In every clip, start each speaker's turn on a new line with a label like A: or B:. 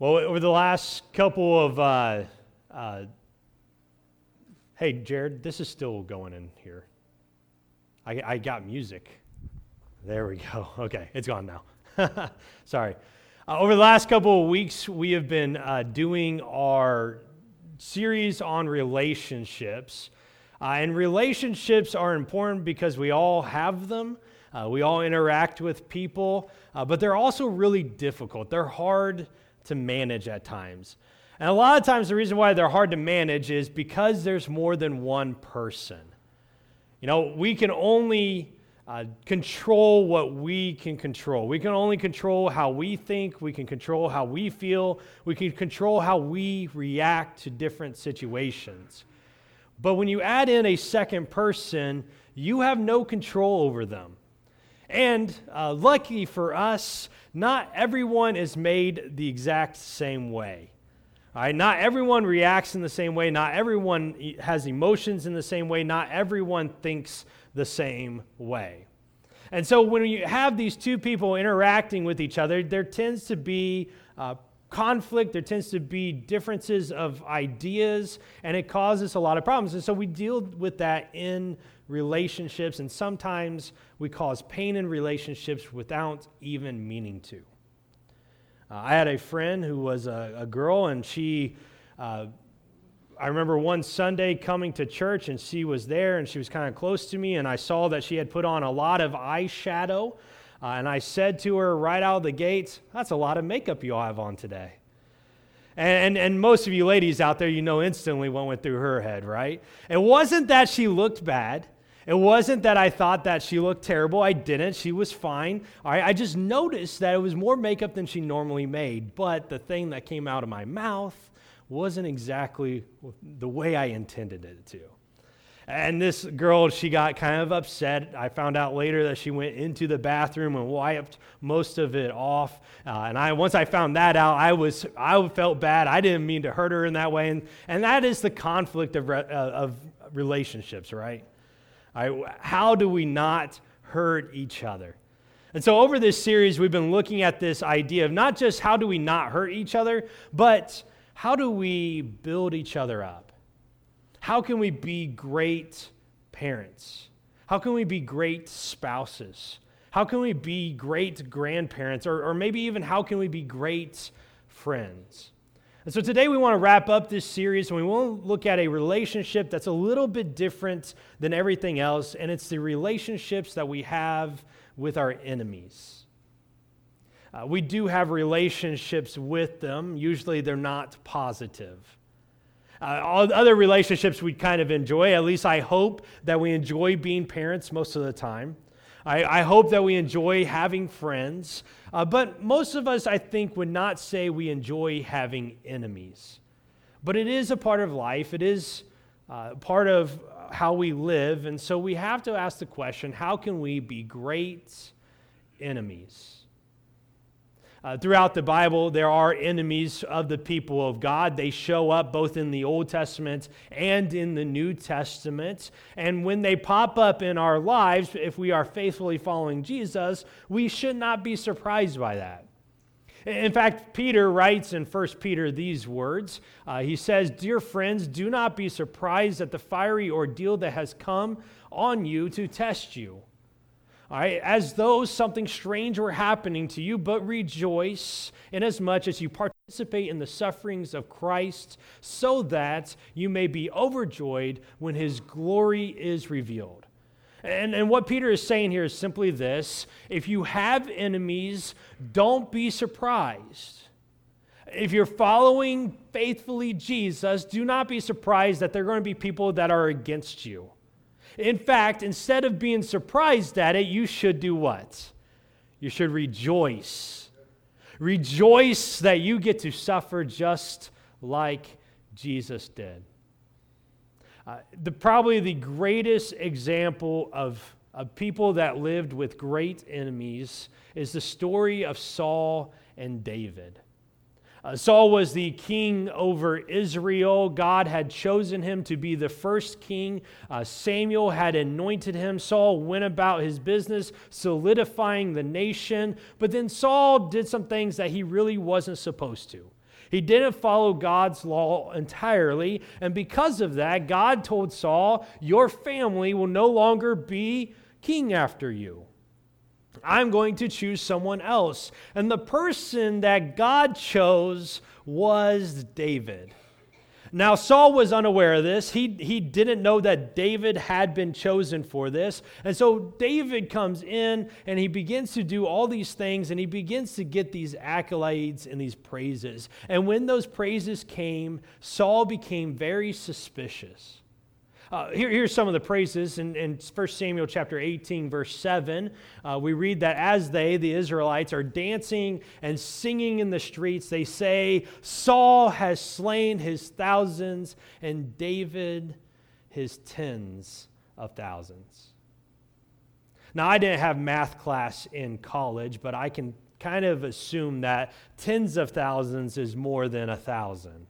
A: Well, over the last couple of, uh, uh, hey, Jared, this is still going in here. I, I got music. There we go. Okay, it's gone now. Sorry. Uh, over the last couple of weeks, we have been uh, doing our series on relationships. Uh, and relationships are important because we all have them. Uh, we all interact with people, but they're also really difficult. They're hard to manage at times. And a lot of times, the reason why they're hard to manage is because there's more than one person. You know, we can only uh, control what we can control. We can only control how we think, we can control how we feel, we can control how we react to different situations. But when you add in a second person, you have no control over them. And uh, lucky for us, not everyone is made the exact same way. All right, not everyone reacts in the same way. Not everyone has emotions in the same way. Not everyone thinks the same way. And so when you have these two people interacting with each other, there tends to be uh, conflict, there tends to be differences of ideas, and it causes a lot of problems. And so we deal with that in relationships, and sometimes we cause pain in relationships without even meaning to. Uh, I had a friend who was a, a girl, and she, uh, I remember one Sunday coming to church, and she was there, and she was kind of close to me, and I saw that she had put on a lot of eyeshadow. Uh, and I said to her right out of the gates, That's a lot of makeup you all have on today. And, and, most of you ladies out there, you know instantly what went through her head, right? It wasn't that she looked bad. It wasn't that I thought that she looked terrible. I didn't. She was fine. All right. I just noticed that it was more makeup than she normally made. But the thing that came out of my mouth wasn't exactly the way I intended it to. And this girl, she got kind of upset. I found out later that she went into the bathroom and wiped most of it off. Uh, and I, once I found that out, I was, I felt bad. I didn't mean to hurt her in that way. And, and that is the conflict of, uh, of relationships, right? how do we not hurt each other? And so, over this series, we've been looking at this idea of not just how do we not hurt each other, but how do we build each other up? How can we be great parents? How can we be great spouses? How can we be great grandparents? Or, or maybe even how can we be great friends? And so today we want to wrap up this series and we want to look at a relationship that's a little bit different than everything else, and it's the relationships that we have with our enemies. Uh, we do have relationships with them, usually they're not positive. Uh, all other relationships we kind of enjoy, at least I hope that we enjoy being parents most of the time. I, I hope that we enjoy having friends. Uh, but most of us, I think, would not say we enjoy having enemies. But it is a part of life, it is uh, part of how we live. And so we have to ask the question how can we be great enemies? Uh, throughout the Bible, there are enemies of the people of God. They show up both in the Old Testament and in the New Testament. And when they pop up in our lives, if we are faithfully following Jesus, we should not be surprised by that. In fact, Peter writes in 1 Peter these words. Uh, he says, Dear friends, do not be surprised at the fiery ordeal that has come on you to test you all right, as though something strange were happening to you, but rejoice inasmuch as you participate in the sufferings of Christ, so that you may be overjoyed when his glory is revealed. And, and what Peter is saying here is simply this if you have enemies, don't be surprised. If you're following faithfully Jesus, do not be surprised that there are going to be people that are against you. In fact, instead of being surprised at it, you should do what? You should rejoice. Rejoice that you get to suffer just like Jesus did. Uh, the, probably the greatest example of, of people that lived with great enemies is the story of Saul and David. Uh, Saul was the king over Israel. God had chosen him to be the first king. Uh, Samuel had anointed him. Saul went about his business, solidifying the nation. But then Saul did some things that he really wasn't supposed to. He didn't follow God's law entirely. And because of that, God told Saul, Your family will no longer be king after you. I'm going to choose someone else. And the person that God chose was David. Now, Saul was unaware of this. He, he didn't know that David had been chosen for this. And so David comes in and he begins to do all these things and he begins to get these accolades and these praises. And when those praises came, Saul became very suspicious. Uh, here, here's some of the praises in, in 1 Samuel chapter 18, verse 7. Uh, we read that as they, the Israelites, are dancing and singing in the streets, they say, Saul has slain his thousands and David his tens of thousands. Now, I didn't have math class in college, but I can kind of assume that tens of thousands is more than a thousand.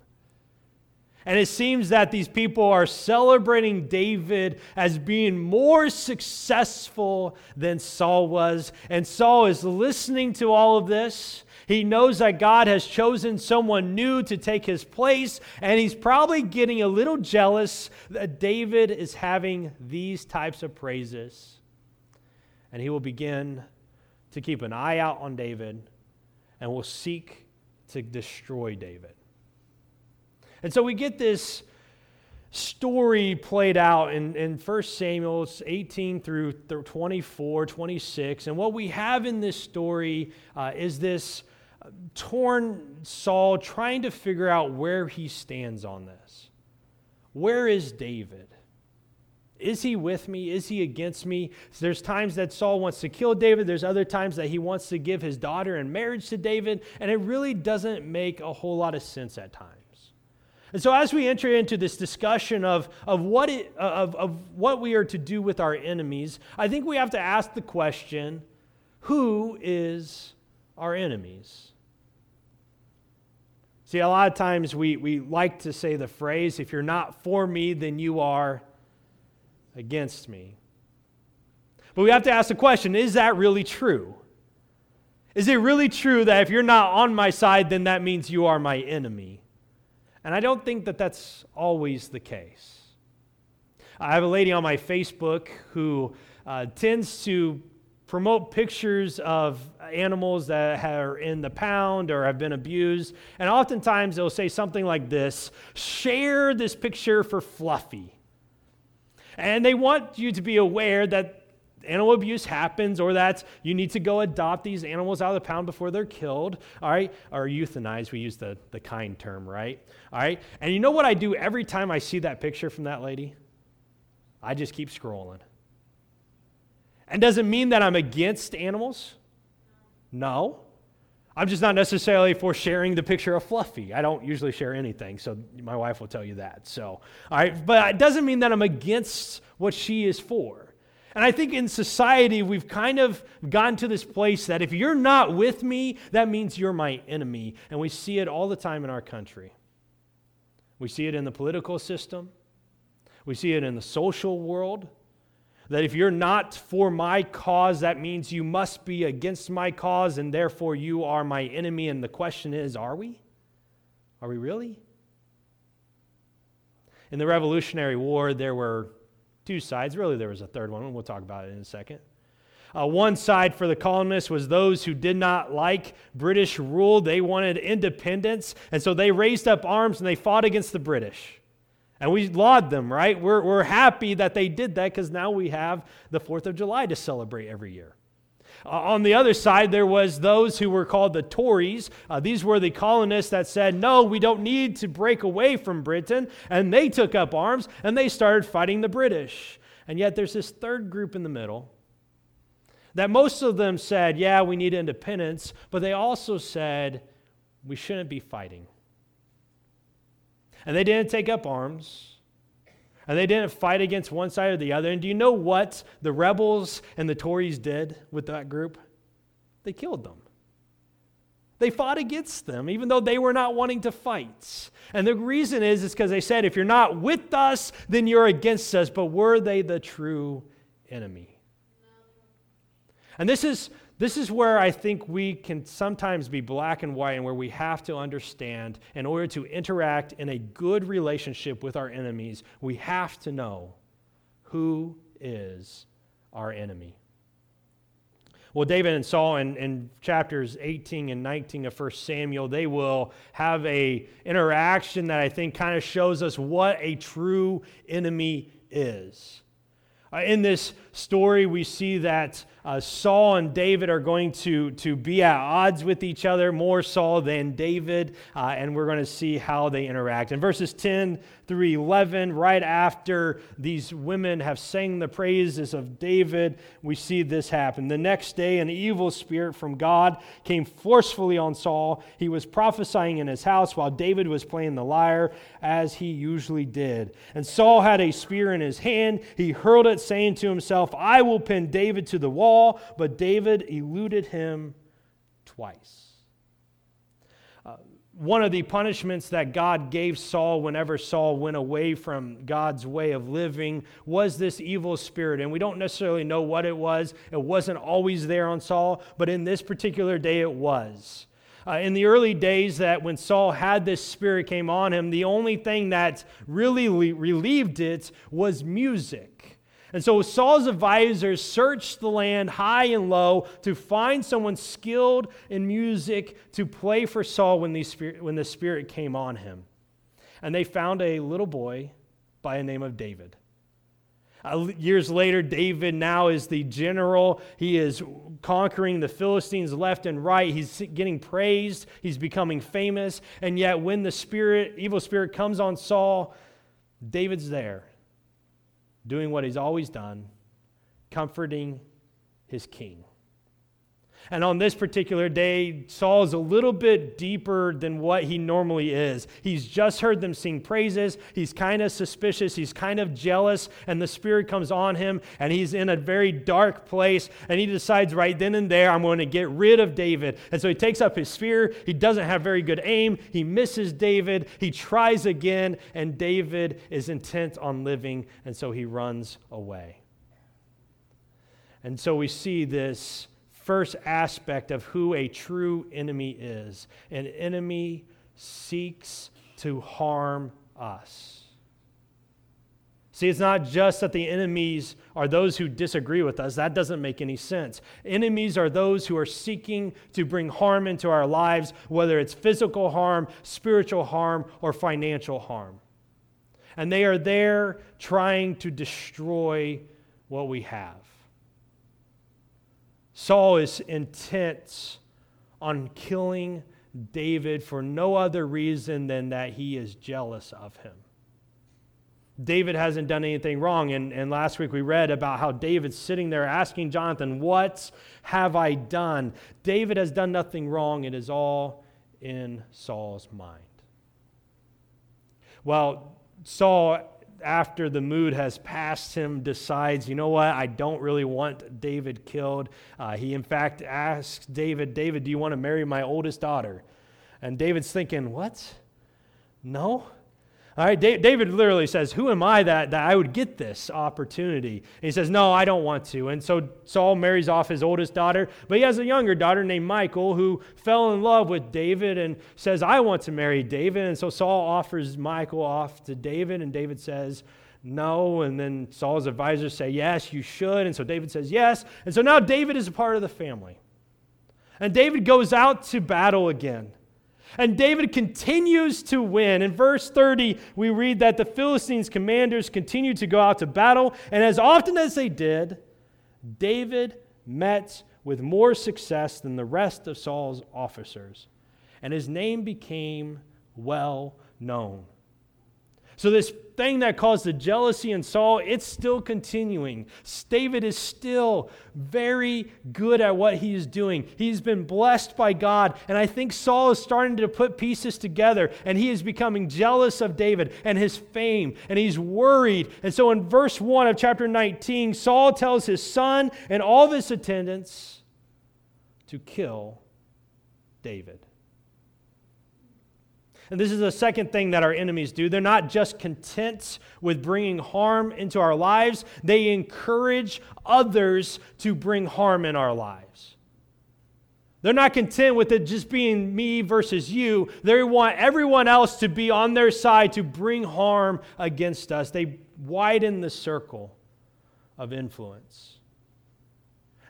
A: And it seems that these people are celebrating David as being more successful than Saul was. And Saul is listening to all of this. He knows that God has chosen someone new to take his place, and he's probably getting a little jealous that David is having these types of praises. And he will begin to keep an eye out on David and will seek to destroy David. And so we get this story played out in, in 1 Samuel 18 through 24, 26. And what we have in this story uh, is this torn Saul trying to figure out where he stands on this. Where is David? Is he with me? Is he against me? There's times that Saul wants to kill David. There's other times that he wants to give his daughter in marriage to David. And it really doesn't make a whole lot of sense at times. And so, as we enter into this discussion of, of, what it, of, of what we are to do with our enemies, I think we have to ask the question who is our enemies? See, a lot of times we, we like to say the phrase, if you're not for me, then you are against me. But we have to ask the question is that really true? Is it really true that if you're not on my side, then that means you are my enemy? And I don't think that that's always the case. I have a lady on my Facebook who uh, tends to promote pictures of animals that are in the pound or have been abused. And oftentimes they'll say something like this share this picture for Fluffy. And they want you to be aware that animal abuse happens or that you need to go adopt these animals out of the pound before they're killed, all right? Or euthanize, we use the, the kind term, right? All right? And you know what I do every time I see that picture from that lady? I just keep scrolling. And does it mean that I'm against animals? No. I'm just not necessarily for sharing the picture of Fluffy. I don't usually share anything, so my wife will tell you that. So, all right, but it doesn't mean that I'm against what she is for. And I think in society, we've kind of gotten to this place that if you're not with me, that means you're my enemy. And we see it all the time in our country. We see it in the political system, we see it in the social world. That if you're not for my cause, that means you must be against my cause, and therefore you are my enemy. And the question is are we? Are we really? In the Revolutionary War, there were two sides. Really, there was a third one, and we'll talk about it in a second. Uh, one side for the colonists was those who did not like British rule. They wanted independence, and so they raised up arms and they fought against the British. And we laud them, right? We're, we're happy that they did that because now we have the 4th of July to celebrate every year. Uh, on the other side, there was those who were called the Tories. Uh, these were the colonists that said, no, we don't need to break away from Britain. And they took up arms and they started fighting the British. And yet there's this third group in the middle that most of them said, yeah, we need independence, but they also said, we shouldn't be fighting. And they didn't take up arms and they didn't fight against one side or the other. And do you know what the rebels and the Tories did with that group? They killed them. They fought against them, even though they were not wanting to fight. And the reason is, is because they said, if you're not with us, then you're against us. But were they the true enemy? And this is This is where I think we can sometimes be black and white and where we have to understand in order to interact in a good relationship with our enemies, we have to know who is our enemy. Well, David and Saul in, in, chapters 18 and 19 of 1 Samuel, they will have a interaction that I think kind of shows us what a true enemy is. Uh, in this story, we see that uh, Saul and David are going to, to be at odds with each other, more Saul than David, uh, and we're going to see how they interact. In verses 10 through 11, right after these women have sang the praises of David, we see this happen. The next day, an evil spirit from God came forcefully on Saul. He was prophesying in his house while David was playing the lyre, as he usually did. And Saul had a spear in his hand. He hurled it, saying to himself, I will pin David to the wall but David eluded him twice. Uh, one of the punishments that God gave Saul whenever Saul went away from God's way of living was this evil spirit. And we don't necessarily know what it was. It wasn't always there on Saul, but in this particular day it was. Uh, in the early days, that when Saul had this spirit came on him, the only thing that really relieved it was music. And so Saul's advisors searched the land high and low to find someone skilled in music to play for Saul when the spirit, when the spirit came on him. And they found a little boy by the name of David. Uh, years later, David now is the general. He is conquering the Philistines left and right. He's getting praised. He's becoming famous. And yet, when the spirit, evil spirit comes on Saul, David's there doing what he's always done, comforting his king. And on this particular day, Saul is a little bit deeper than what he normally is. He's just heard them sing praises. He's kind of suspicious. He's kind of jealous. And the Spirit comes on him, and he's in a very dark place. And he decides right then and there, I'm going to get rid of David. And so he takes up his spear. He doesn't have very good aim. He misses David. He tries again, and David is intent on living. And so he runs away. And so we see this first aspect of who a true enemy is. An enemy seeks to harm us. See, it's not just that the enemies are those who disagree with us. That doesn't make any sense. Enemies are those who are seeking to bring harm into our lives, whether it's physical harm, spiritual harm, or financial harm. And they are there trying to destroy what we have. Saul is intent on killing David for no other reason than that he is jealous of him. David hasn't done anything wrong. And, and last week we read about how David's sitting there asking Jonathan, What have I done? David has done nothing wrong. It is all in Saul's mind. Well, Saul after the mood has passed him, decides, you know what, I don't really want David killed. Uh, he, in fact, asks David, David, do you want to marry my oldest daughter? And David's thinking, what? No? All right, David literally says, Who am I that, that I would get this opportunity? And he says, No, I don't want to. And so Saul marries off his oldest daughter, but he has a younger daughter named Michal who fell in love with David and says, I want to marry David. And so Saul offers Michal off to David, and David says, no. And then Saul's advisors say, Yes, you should. And so David says, Yes. And so now David is a part of the family. And David goes out to battle again. And David continues to win. In verse 30, we read that the Philistines' commanders continued to go out to battle, and as often as they did, David met with more success than the rest of Saul's officers, and his name became well known. So, this thing that caused the jealousy in Saul, it's still continuing. David is still very good at what he is doing. He's been blessed by God. And I think Saul is starting to put pieces together, and he is becoming jealous of David and his fame, and he's worried. And so, in verse 1 of chapter 19, Saul tells his son and all of his attendants to kill David. And this is the second thing that our enemies do. They're not just content with bringing harm into our lives, they encourage others to bring harm in our lives. They're not content with it just being me versus you. They want everyone else to be on their side to bring harm against us. They widen the circle of influence.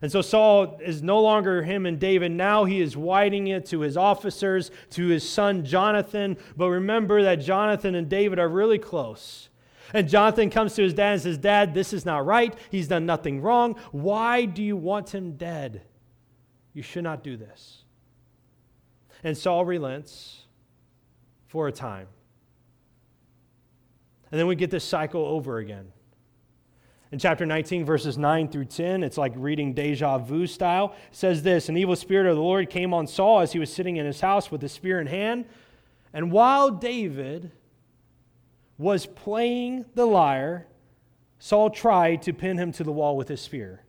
A: And so Saul is no longer him and David. Now he is widening it to his officers, to his son Jonathan. But remember that Jonathan and David are really close. And Jonathan comes to his dad and says, Dad, this is not right. He's done nothing wrong. Why do you want him dead? You should not do this. And Saul relents for a time. And then we get this cycle over again. In chapter 19, verses 9 through 10, it's like reading deja vu style. It says this An evil spirit of the Lord came on Saul as he was sitting in his house with the spear in hand. And while David was playing the lyre, Saul tried to pin him to the wall with his spear.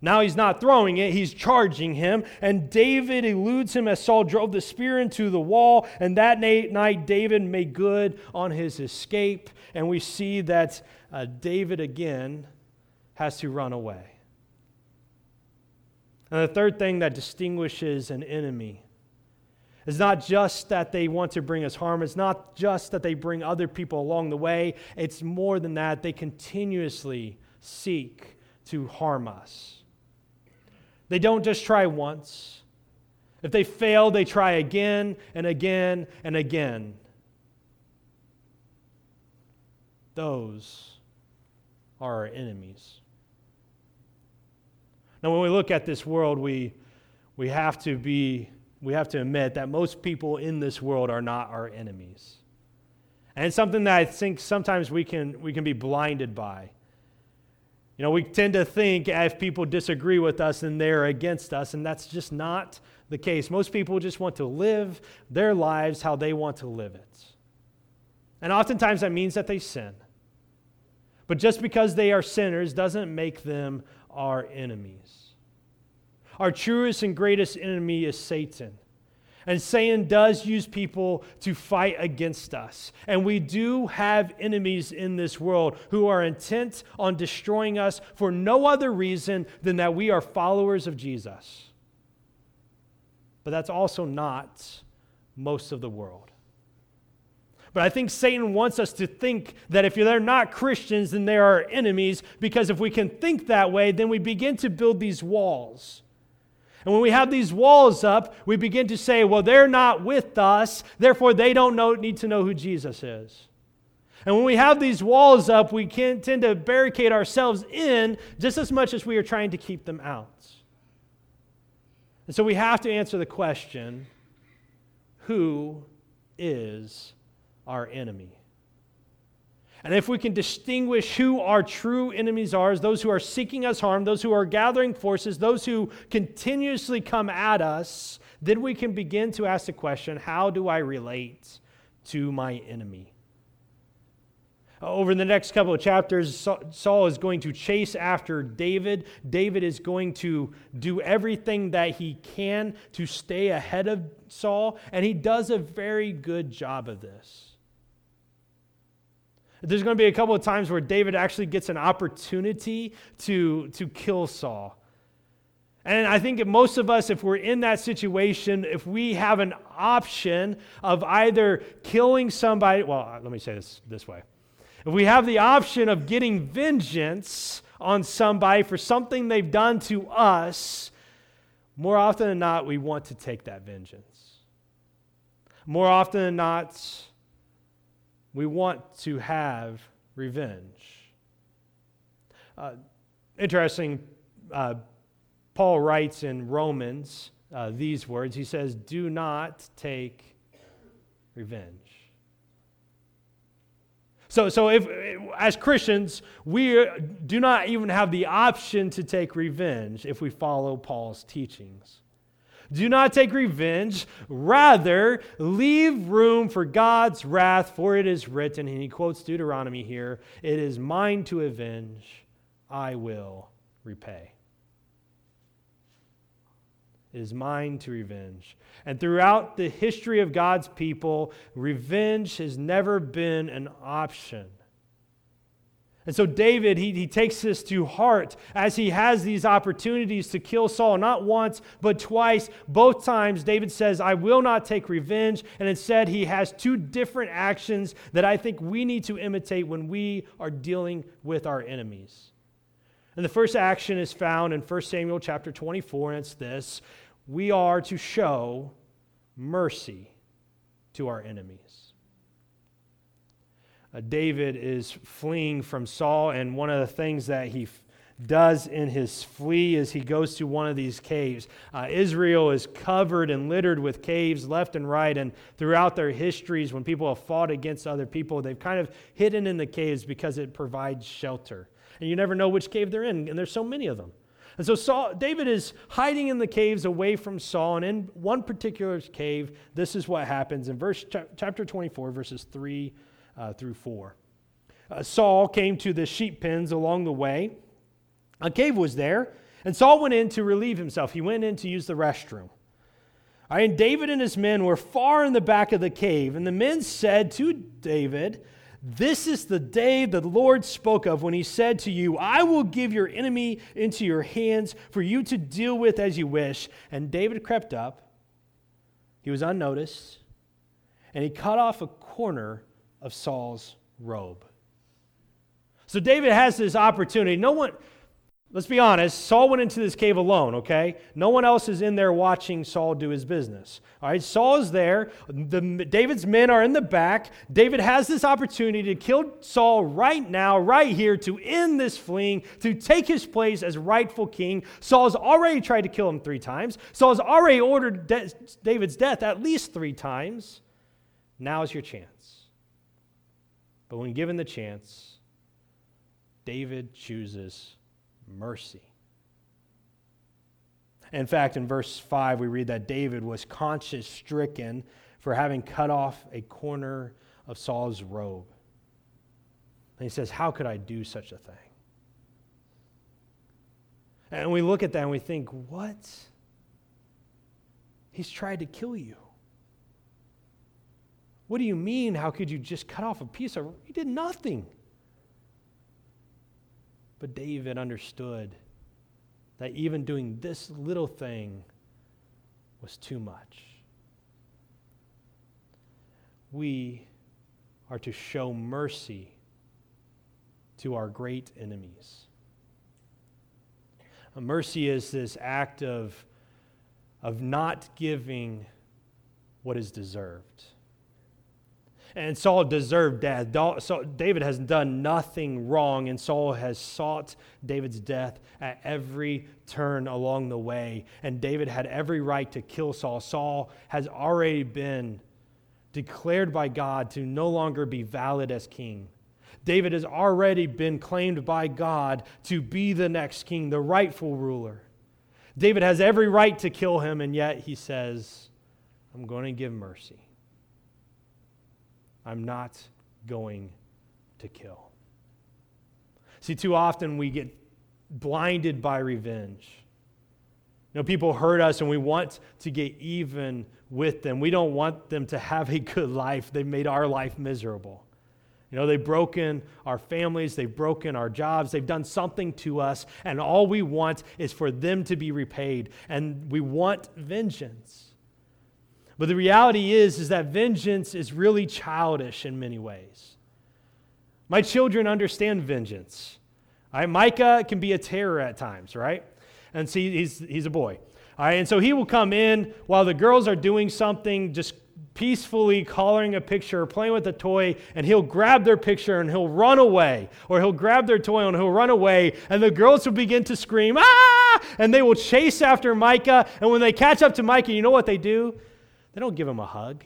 A: Now he's not throwing it, he's charging him. And David eludes him as Saul drove the spear into the wall. And that night, David made good on his escape. And we see that uh, David again has to run away. And the third thing that distinguishes an enemy is not just that they want to bring us harm, it's not just that they bring other people along the way, it's more than that. They continuously seek to harm us. They don't just try once. If they fail, they try again and again and again. Those are our enemies. Now, when we look at this world, we, we have to be, we have to admit that most people in this world are not our enemies. And it's something that I think sometimes we can, we can be blinded by. You know, we tend to think if people disagree with us, then they're against us, and that's just not the case. Most people just want to live their lives how they want to live it. And oftentimes that means that they sin. But just because they are sinners doesn't make them our enemies. Our truest and greatest enemy is Satan. And Satan does use people to fight against us. And we do have enemies in this world who are intent on destroying us for no other reason than that we are followers of Jesus. But that's also not most of the world. But I think Satan wants us to think that if they're not Christians, then they are enemies, because if we can think that way, then we begin to build these walls. And when we have these walls up, we begin to say, well, they're not with us, therefore they don't know, need to know who Jesus is. And when we have these walls up, we can tend to barricade ourselves in just as much as we are trying to keep them out. And so we have to answer the question who is our enemy. And if we can distinguish who our true enemies are, those who are seeking us harm, those who are gathering forces, those who continuously come at us, then we can begin to ask the question how do I relate to my enemy? Over the next couple of chapters, Saul is going to chase after David. David is going to do everything that he can to stay ahead of Saul, and he does a very good job of this. There's going to be a couple of times where David actually gets an opportunity to, to kill Saul. And I think most of us, if we're in that situation, if we have an option of either killing somebody, well, uh, let me say this this way. If we have the option of getting vengeance on somebody for something they've done to us, more often than not, we want to take that vengeance. More often than not, we want to have revenge. Uh, interesting, uh, Paul writes in Romans uh, these words. He says, Do not take revenge. So, so if, as Christians, we do not even have the option to take revenge if we follow Paul's teachings. Do not take revenge. Rather, leave room for God's wrath, for it is written, and he quotes Deuteronomy here It is mine to avenge, I will repay. It is mine to revenge. And throughout the history of God's people, revenge has never been an option. And so David, he, he takes this to heart as he has these opportunities to kill Saul, not once, but twice. Both times, David says, I will not take revenge. And instead, he has two different actions that I think we need to imitate when we are dealing with our enemies. And the first action is found in 1 Samuel chapter 24, and it's this we are to show mercy to our enemies David is fleeing from Saul, and one of the things that he f- does in his flee is he goes to one of these caves. Uh, Israel is covered and littered with caves left and right, and throughout their histories, when people have fought against other people, they've kind of hidden in the caves because it provides shelter. And you never know which cave they're in, and there's so many of them. And so Saul, David is hiding in the caves away from Saul. And in one particular cave, this is what happens in verse chapter 24, verses 3 uh, through 4. Uh, Saul came to the sheep pens along the way. A cave was there, and Saul went in to relieve himself. He went in to use the restroom. and David and his men were far in the back of the cave, and the men said to David, This is the day the Lord spoke of when he said to you, I will give your enemy into your hands for you to deal with as you wish. And David crept up. He was unnoticed, and he cut off a corner of Saul's robe. So David has this opportunity. No one, let's be honest, Saul went into this cave alone, okay? No one else is in there watching Saul do his business. All right, Saul is there. The, David's men are in the back. David has this opportunity to kill Saul right now, right here, to end this fleeing, to take his place as rightful king. Saul's already tried to kill him three times. Saul's already ordered de- David's death at least three times. Now's your chance. But when given the chance, David chooses mercy. In fact, in verse 5, we read that David was conscience stricken for having cut off a corner of Saul's robe. And he says, How could I do such a thing? And we look at that and we think, What? He's tried to kill you. What do you mean? How could you just cut off a piece of? You did nothing. But David understood that even doing this little thing was too much. We are to show mercy to our great enemies. A mercy is this act of, of not giving what is deserved. And Saul deserved death. David has done nothing wrong, and Saul has sought David's death at every turn along the way. And David had every right to kill Saul. Saul has already been declared by God to no longer be valid as king. David has already been claimed by God to be the next king, the rightful ruler. David has every right to kill him, and yet he says, I'm going to give mercy. I'm not going to kill. See, too often we get blinded by revenge. You know, people hurt us and we want to get even with them. We don't want them to have a good life. They've made our life miserable. You know, they've broken our families, they've broken our jobs, they've done something to us, and all we want is for them to be repaid. And we want vengeance. But the reality is, is that vengeance is really childish in many ways. My children understand vengeance. Right? Micah can be a terror at times, right? And see, he's, he's a boy. All right, and so he will come in while the girls are doing something, just peacefully coloring a picture or playing with a toy, and he'll grab their picture and he'll run away. Or he'll grab their toy and he'll run away, and the girls will begin to scream, ah! And they will chase after Micah. And when they catch up to Micah, you know what they do? They don't give him a hug,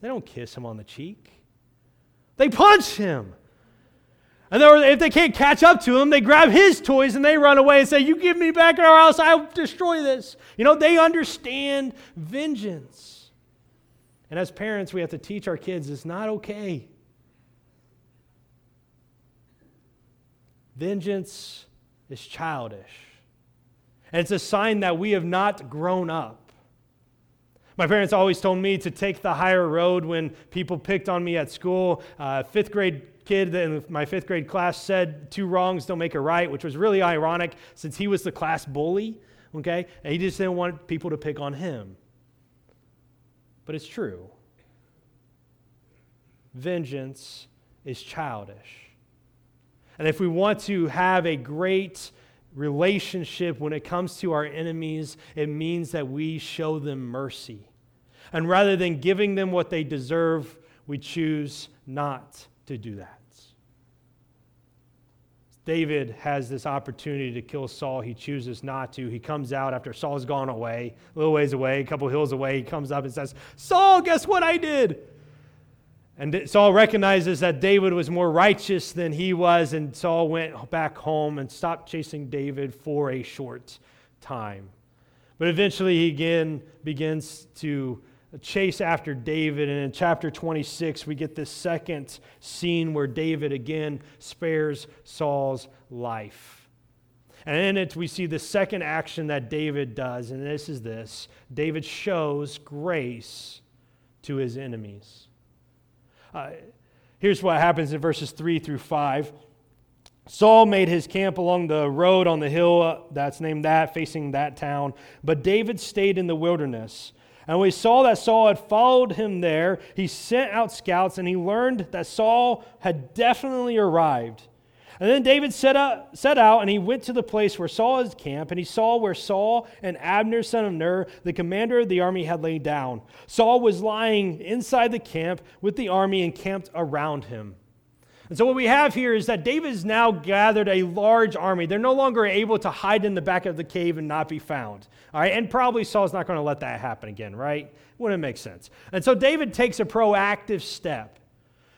A: they don't kiss him on the cheek, they punch him. And if they can't catch up to him, they grab his toys and they run away and say, You give me back our house, I'll destroy this. You know, they understand vengeance. And as parents, we have to teach our kids it's not okay. Vengeance is childish. And it's a sign that we have not grown up. My parents always told me to take the higher road when people picked on me at school. Uh, fifth grade kid in my fifth grade class said two wrongs don't make a right, which was really ironic since he was the class bully, okay? And he just didn't want people to pick on him. But it's true. Vengeance is childish. And if we want to have a great relationship when it comes to our enemies, it means that we show them mercy. And rather than giving them what they deserve, we choose not to do that. David has this opportunity to kill Saul. He chooses not to. He comes out after Saul's gone away, a little ways away, a couple hills away. He comes up and says, Saul, guess what I did? And Saul recognizes that David was more righteous than he was, and Saul went back home and stopped chasing David for a short time. But eventually he again begins to chase after David. And in chapter 26, we get this second scene where David again spares Saul's life. And in it, we see the second action that David does, and this is this David shows grace to his enemies. Uh, here's what happens in verses 3 through 5. Saul made his camp along the road on the hill uh, that's named that, facing that town. But David stayed in the wilderness. And when he saw that Saul had followed him there, he sent out scouts and he learned that Saul had definitely arrived. And then David set, up, set out and he went to the place where Saul had camped, and he saw where Saul and Abner, son of Ner, the commander of the army, had laid down. Saul was lying inside the camp with the army encamped around him. And so, what we have here is that David has now gathered a large army. They're no longer able to hide in the back of the cave and not be found. All right, and probably Saul's not going to let that happen again, right? Wouldn't make sense. And so, David takes a proactive step.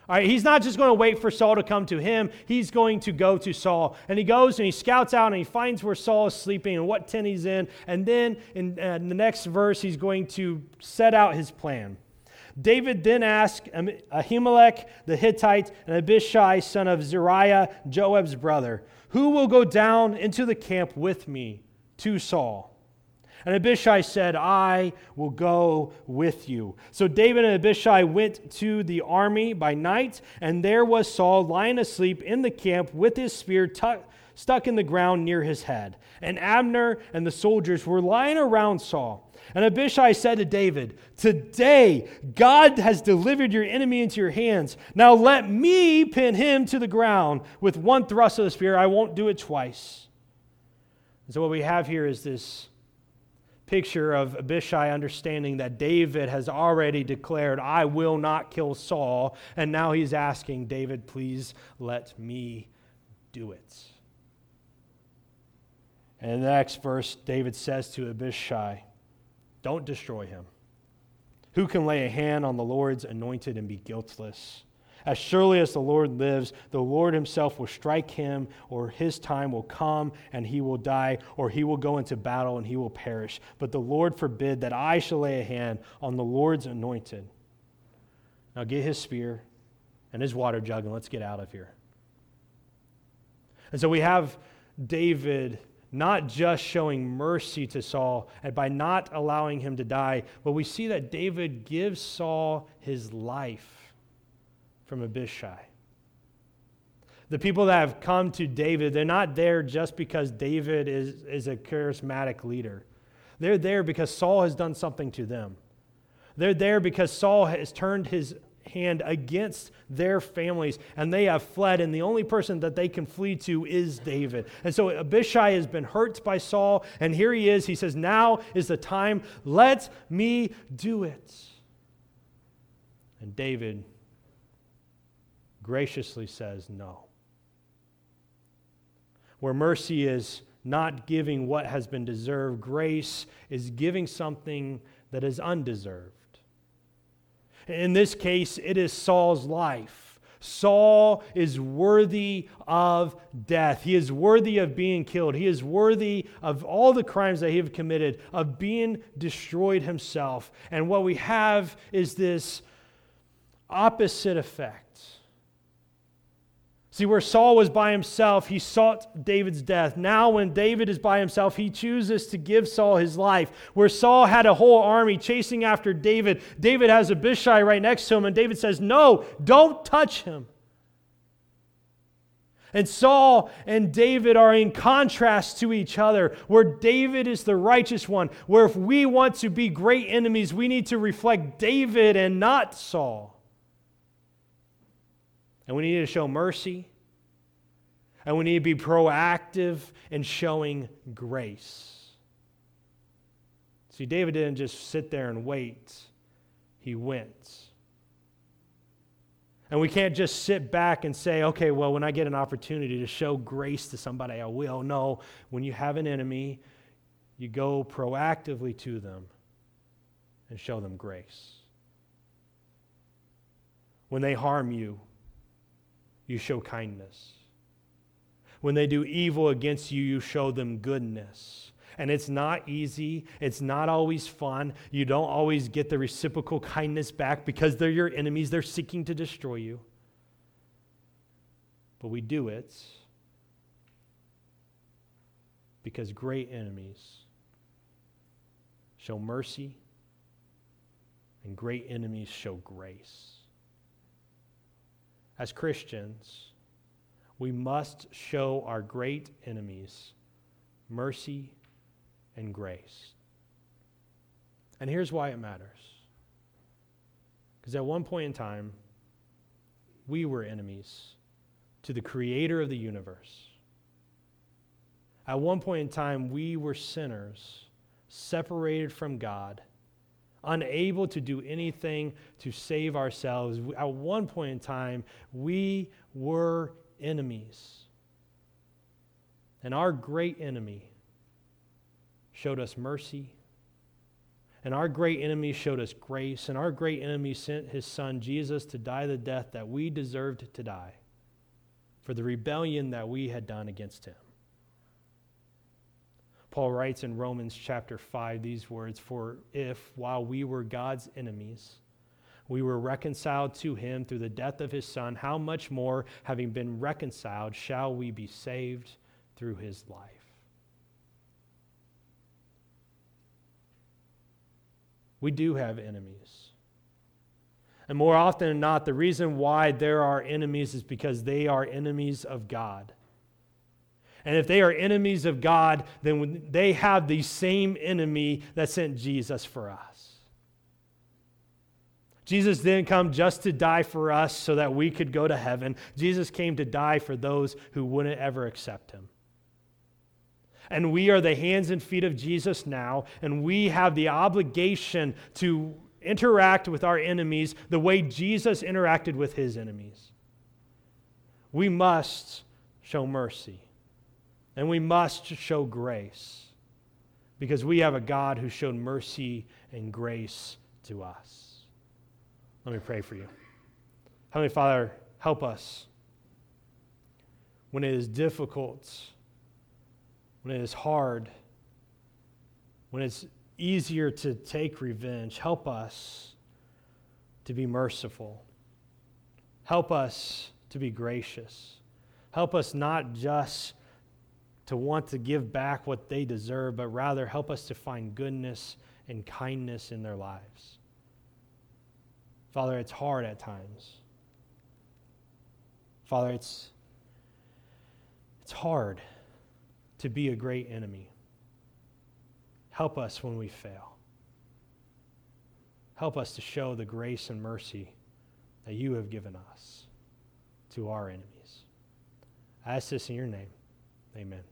A: All right, he's not just going to wait for Saul to come to him, he's going to go to Saul. And he goes and he scouts out and he finds where Saul is sleeping and what tent he's in. And then in, uh, in the next verse, he's going to set out his plan. David then asked Ahimelech the Hittite and Abishai, son of Zeruiah, Joab's brother, Who will go down into the camp with me to Saul? And Abishai said, I will go with you. So David and Abishai went to the army by night, and there was Saul lying asleep in the camp with his spear stuck in the ground near his head. And Abner and the soldiers were lying around Saul. And Abishai said to David, Today God has delivered your enemy into your hands. Now let me pin him to the ground with one thrust of the spear. I won't do it twice. And so, what we have here is this picture of Abishai understanding that David has already declared, I will not kill Saul. And now he's asking, David, please let me do it. And in the next verse, David says to Abishai, don't destroy him. Who can lay a hand on the Lord's anointed and be guiltless? As surely as the Lord lives, the Lord himself will strike him, or his time will come and he will die, or he will go into battle and he will perish. But the Lord forbid that I shall lay a hand on the Lord's anointed. Now get his spear and his water jug and let's get out of here. And so we have David not just showing mercy to Saul and by not allowing him to die, but we see that David gives Saul his life from Abishai. The people that have come to David, they're not there just because David is, is a charismatic leader. They're there because Saul has done something to them. They're there because Saul has turned his hand against their families, and they have fled, and the only person that they can flee to is David. And so Abishai has been hurt by Saul, and here he is. He says, Now is the time. Let me do it. And David graciously says, No. Where mercy is not giving what has been deserved, grace is giving something that is undeserved. In this case, it is Saul's life. Saul is worthy of death. He is worthy of being killed. He is worthy of all the crimes that he has committed, of being destroyed himself. And what we have is this opposite effect. See, where Saul was by himself, he sought David's death. Now, when David is by himself, he chooses to give Saul his life. Where Saul had a whole army chasing after David, David has Abishai right next to him, and David says, No, don't touch him. And Saul and David are in contrast to each other, where David is the righteous one, where if we want to be great enemies, we need to reflect David and not Saul. And we need to show mercy, and we need to be proactive in showing grace. See, David didn't just sit there and wait, he went. And we can't just sit back and say, okay, well, when I get an opportunity to show grace to somebody, I will. No, when you have an enemy, you go proactively to them and show them grace. When they harm you, you show kindness. When they do evil against you, you show them goodness and it's not easy. It's not always fun. You don't always get the reciprocal kindness back because they're your enemies. They're seeking to destroy you. But we do it because great enemies show mercy and great enemies show grace. As Christians, we must show our great enemies mercy and grace. And here's why it matters. Because at one point in time, we were enemies to the creator of the universe. At one point in time, we were sinners, separated from God, unable to do anything to save ourselves. At one point in time, we were enemies. And our great enemy showed us mercy. And our great enemy showed us grace. And our great enemy sent his son Jesus to die the death that we deserved to die for the rebellion that we had done against him. Paul writes in Romans chapter 5 these words For if, while we were God's enemies, we were reconciled to him through the death of his son, how much more, having been reconciled, shall we be saved through his life? We do have enemies. And more often than not, the reason why there are enemies is because they are enemies of God. And if they are enemies of God, then they have the same enemy that sent Jesus for us. Jesus didn't come just to die for us so that we could go to heaven. Jesus came to die for those who wouldn't ever accept him. And we are the hands and feet of Jesus now, and we have the obligation to interact with our enemies the way Jesus interacted with his enemies. We must show mercy, and we must show grace because we have a God who showed mercy and grace to us. Let me pray for you. Heavenly Father, help us when it is difficult when it is hard, when it's easier to take revenge, help us to be merciful. Help us to be gracious. Help us not just to want to give back what they deserve, but rather help us to find goodness and kindness in their lives. Father, it's hard at times. Father, it's, it's hard to be a great enemy. Help us when we fail. Help us to show the grace and mercy that you have given us to our enemies. I ask this in your name. Amen.